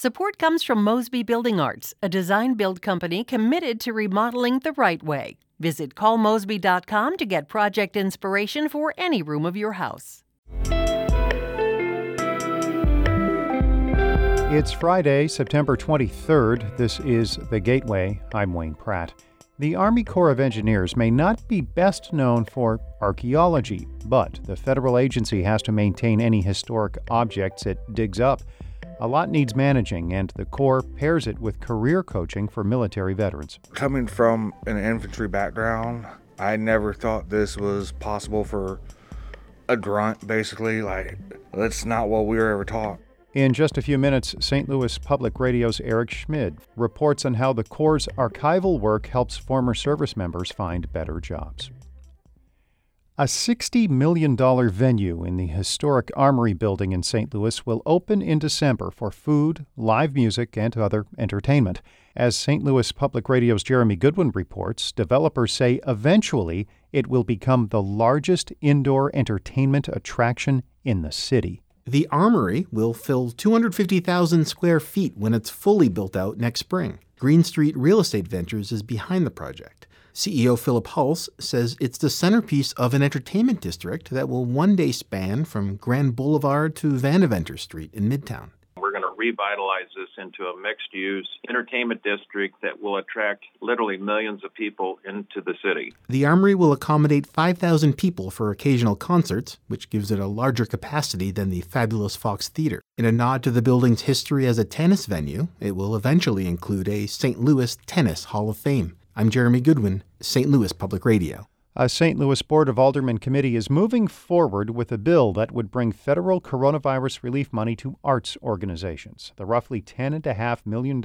Support comes from Mosby Building Arts, a design build company committed to remodeling the right way. Visit callmosby.com to get project inspiration for any room of your house. It's Friday, September 23rd. This is The Gateway. I'm Wayne Pratt. The Army Corps of Engineers may not be best known for archaeology, but the federal agency has to maintain any historic objects it digs up. A lot needs managing, and the Corps pairs it with career coaching for military veterans. Coming from an infantry background, I never thought this was possible for a grunt, basically. Like, that's not what we were ever taught. In just a few minutes, St. Louis Public Radio's Eric Schmid reports on how the Corps' archival work helps former service members find better jobs. A $60 million venue in the historic Armory building in St. Louis will open in December for food, live music, and other entertainment. As St. Louis Public Radio's Jeremy Goodwin reports, developers say eventually it will become the largest indoor entertainment attraction in the city. The Armory will fill 250,000 square feet when it's fully built out next spring. Green Street Real Estate Ventures is behind the project. CEO Philip Hulse says it's the centerpiece of an entertainment district that will one day span from Grand Boulevard to Vandeventer Street in Midtown We're going to revitalize this into a mixed use entertainment district that will attract literally millions of people into the city. The Armory will accommodate 5,000 people for occasional concerts, which gives it a larger capacity than the fabulous Fox Theater. In a nod to the building's history as a tennis venue, it will eventually include a St. Louis Tennis Hall of Fame. I'm Jeremy Goodwin, St. Louis Public Radio. A St. Louis Board of Aldermen committee is moving forward with a bill that would bring federal coronavirus relief money to arts organizations. The roughly $10.5 million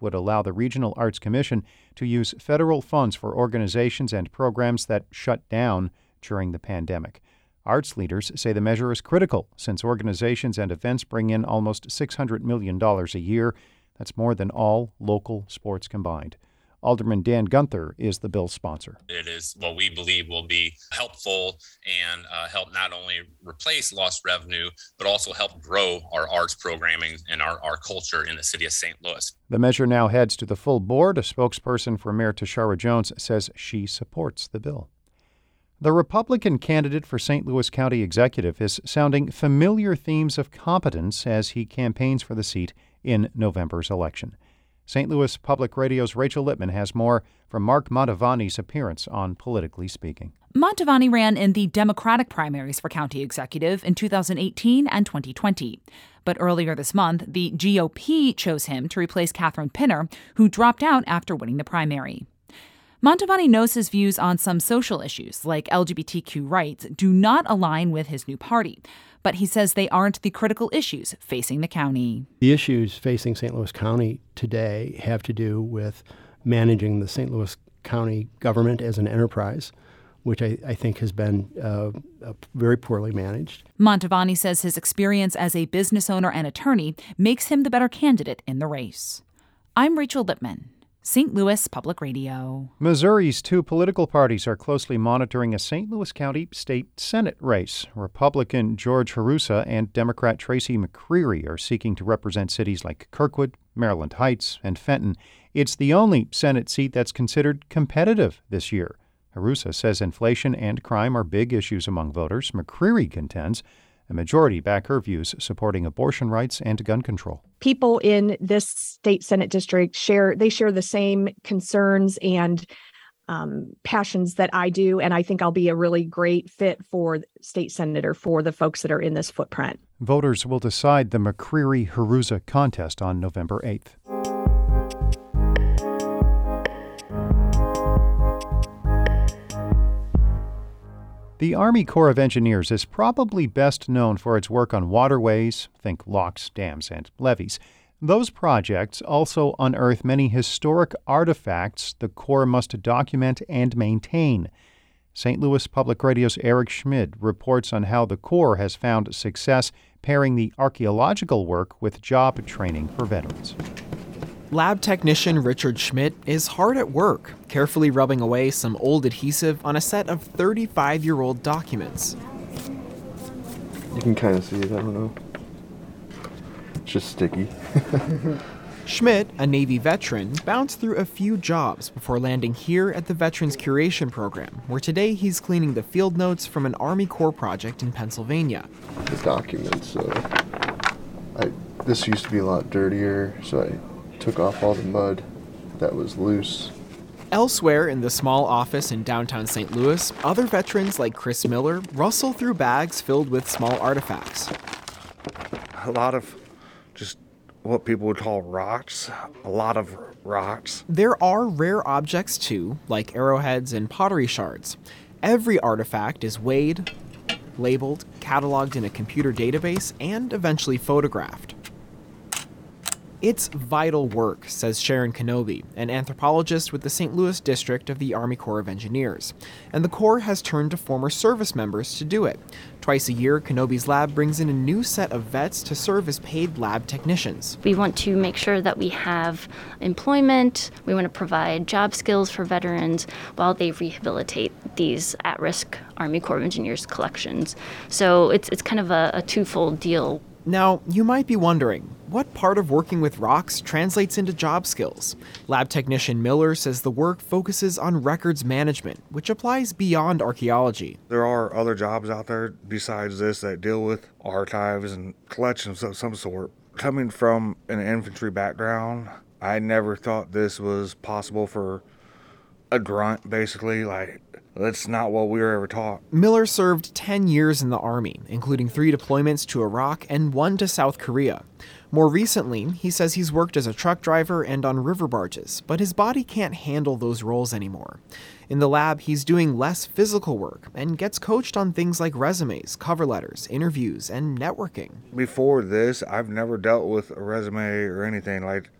would allow the Regional Arts Commission to use federal funds for organizations and programs that shut down during the pandemic. Arts leaders say the measure is critical since organizations and events bring in almost $600 million a year. That's more than all local sports combined. Alderman Dan Guenther is the bill's sponsor. It is what we believe will be helpful and uh, help not only replace lost revenue, but also help grow our arts programming and our, our culture in the city of St. Louis. The measure now heads to the full board. A spokesperson for Mayor Tishaura Jones says she supports the bill. The Republican candidate for St. Louis County Executive is sounding familiar themes of competence as he campaigns for the seat in November's election. St. Louis Public Radio's Rachel Lippman has more from Mark Mantovani's appearance on Politically Speaking. Mantovani ran in the Democratic primaries for county executive in 2018 and 2020. But earlier this month, the GOP chose him to replace Katherine Pinner, who dropped out after winning the primary. Mantovani knows his views on some social issues, like LGBTQ rights, do not align with his new party but he says they aren't the critical issues facing the county. The issues facing St. Louis County today have to do with managing the St. Louis County government as an enterprise. Which I, I think has been uh, uh, very poorly managed. Mantovani says his experience as a business owner and attorney makes him the better candidate in the race. I'm Rachel Lippman. St. Louis Public Radio. Missouri's two political parties are closely monitoring a St. Louis County state Senate race. Republican George Hruska and Democrat Tracy McCreary are seeking to represent cities like Kirkwood, Maryland Heights, and Fenton. It's the only Senate seat that's considered competitive this year. Hruska says inflation and crime are big issues among voters. McCreary contends a majority back her views supporting abortion rights and gun control. People in this state senate district share they share the same concerns and um, passions that I do, and I think I'll be a really great fit for state senator for the folks that are in this footprint. Voters will decide the McCreary Hruska contest on November 8th. The Army Corps of Engineers is probably best known for its work on waterways, think locks, dams, and levees. Those projects also unearth many historic artifacts the Corps must document and maintain. St. Louis Public Radio's Eric Schmid reports on how the Corps has found success pairing the archaeological work with job training for veterans. Lab technician Richard Schmidt is hard at work, carefully rubbing away some old adhesive on a set of 35 year old documents. You can kind of see it, I don't know. It's just sticky. Schmidt, a Navy veteran, bounced through a few jobs before landing here at the Veterans Curation Program, where today he's cleaning the field notes from an Army Corps project in Pennsylvania. The documents, so I, this used to be a lot dirtier, so I took off all the mud that was loose. Elsewhere in the small office in downtown St. Louis, other veterans like Chris Miller rustle through bags filled with small artifacts. A lot of just what people would call rocks, a lot of rocks. There are rare objects too, like arrowheads and pottery shards. Every artifact is weighed, labeled, cataloged in a computer database, and eventually photographed. It's vital work, says Sharon Kenobi, an anthropologist with the St. Louis district of the Army Corps of Engineers. And the Corps has turned to former service members to do it. Twice a year, Kenobi's lab brings in a new set of vets to serve as paid lab technicians. We want to make sure that we have employment, we want to provide job skills for veterans while they rehabilitate these at risk Army Corps of Engineers collections. So it's, it's kind of a, a twofold deal. Now, you might be wondering, what part of working with rocks translates into job skills? Lab technician Miller says the work focuses on records management, which applies beyond archaeology. There are other jobs out there besides this that deal with archives and collections of some sort. Coming from an infantry background, I never thought this was possible for a grunt, basically. Like, that's not what we were ever taught. Miller served 10 years in the Army, including three deployments to Iraq and one to South Korea. More recently, he says he's worked as a truck driver and on river barges, but his body can't handle those roles anymore. In the lab, he's doing less physical work and gets coached on things like resumes, cover letters, interviews, and networking. Before this, I've never dealt with a resume or anything. Like,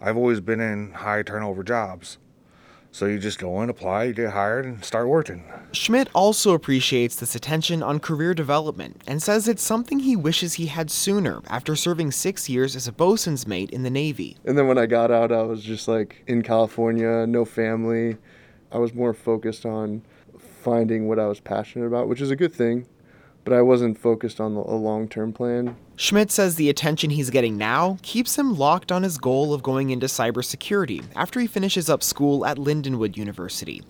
I've always been in high turnover jobs. So you just go in, apply, you get hired, and start working. Schmidt also appreciates this attention on career development and says it's something he wishes he had sooner after serving six years as a bosun's mate in the Navy. And then when I got out, I was just like in California, no family. I was more focused on finding what I was passionate about, which is a good thing, but I wasn't focused on a long term plan. Schmidt says the attention he's getting now keeps him locked on his goal of going into cybersecurity after he finishes up school at Lindenwood University.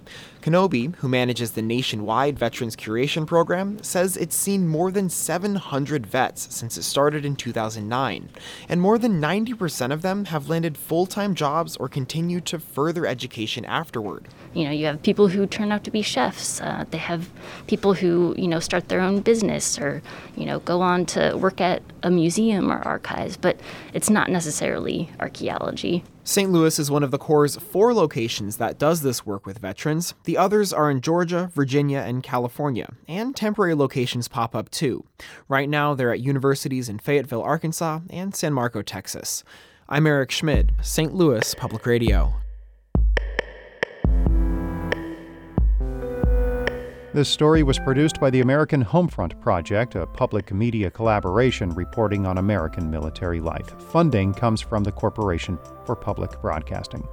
Kenobi, who manages the nationwide Veterans Curation Program, says it's seen more than 700 vets since it started in 2009, and more than 90% of them have landed full time jobs or continue to further education afterward. You know, you have people who turn out to be chefs, uh, they have people who, you know, start their own business or, you know, go on to work at a museum or archives, but it's not necessarily archaeology. St. Louis is one of the Corps' four locations that does this work with veterans. The others are in Georgia, Virginia, and California, and temporary locations pop up too. Right now, they're at universities in Fayetteville, Arkansas, and San Marco, Texas. I'm Eric Schmid, St. Louis Public Radio. This story was produced by the American Homefront Project, a public media collaboration reporting on American military life. Funding comes from the Corporation for Public Broadcasting.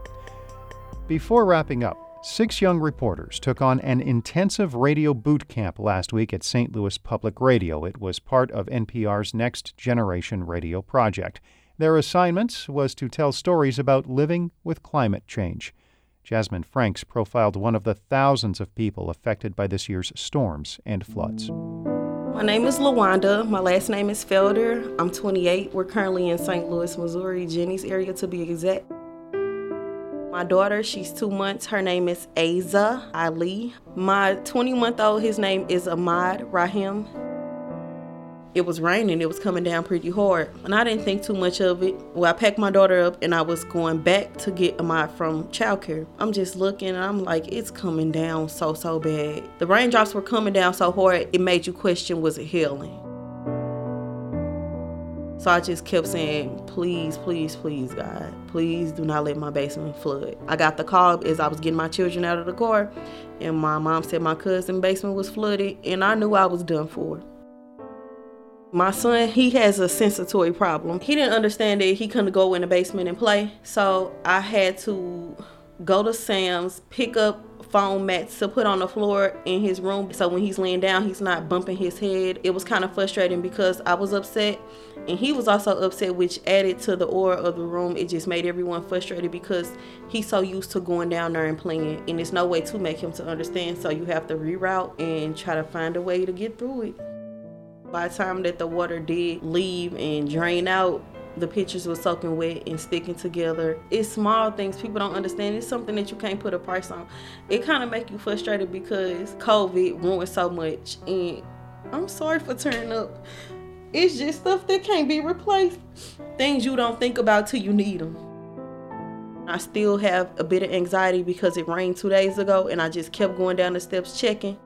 Before wrapping up, six young reporters took on an intensive radio boot camp last week at St. Louis Public Radio. It was part of NPR's Next Generation Radio project. Their assignment was to tell stories about living with climate change. Jasmine Franks profiled one of the thousands of people affected by this year's storms and floods. My name is LaWanda. My last name is Felder. I'm 28. We're currently in St. Louis, Missouri, Jennings area to be exact. My daughter, she's two months. Her name is Aza Ali. My 20 month old, his name is Ahmad Rahim it was raining, it was coming down pretty hard. And I didn't think too much of it. Well, I packed my daughter up and I was going back to get Ahmad from childcare. I'm just looking and I'm like, it's coming down so, so bad. The raindrops were coming down so hard, it made you question was it healing? So I just kept saying, please, please, please, God, please do not let my basement flood. I got the call as I was getting my children out of the car, and my mom said my cousin's basement was flooded, and I knew I was done for. My son, he has a sensory problem. He didn't understand that he couldn't go in the basement and play. So I had to go to Sam's, pick up foam mats to put on the floor in his room so when he's laying down he's not bumping his head. It was kind of frustrating because I was upset and he was also upset which added to the aura of the room. It just made everyone frustrated because he's so used to going down there and playing and there's no way to make him to understand so you have to reroute and try to find a way to get through it. By the time that the water did leave and drain out, the pictures were soaking wet and sticking together. It's small things people don't understand. It's something that you can't put a price on. It kind of make you frustrated because COVID ruined so much. And I'm sorry for turning up. It's just stuff that can't be replaced. Things you don't think about till you need them. I still have a bit of anxiety because it rained two days ago and I just kept going down the steps checking.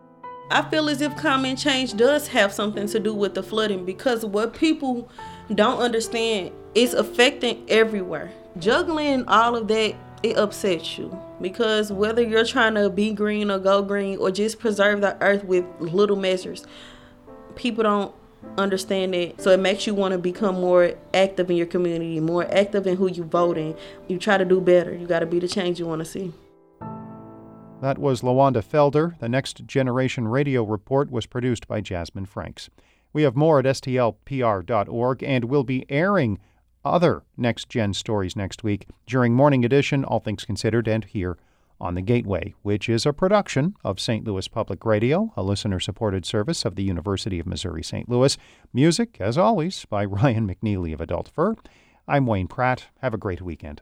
I feel as if climate change does have something to do with the flooding because what people don't understand is affecting everywhere. Juggling all of that, it upsets you because whether you're trying to be green or go green or just preserve the earth with little measures, people don't understand it. So it makes you want to become more active in your community, more active in who you voting. You try to do better. You got to be the change you want to see. That was Lawanda Felder. The Next Generation Radio Report was produced by Jasmine Franks. We have more at stlpr.org and we'll be airing other Next Gen stories next week during Morning Edition, All Things Considered, and here on The Gateway, which is a production of St. Louis Public Radio, a listener supported service of the University of Missouri St. Louis. Music, as always, by Ryan McNeely of Adult Fur. I'm Wayne Pratt. Have a great weekend.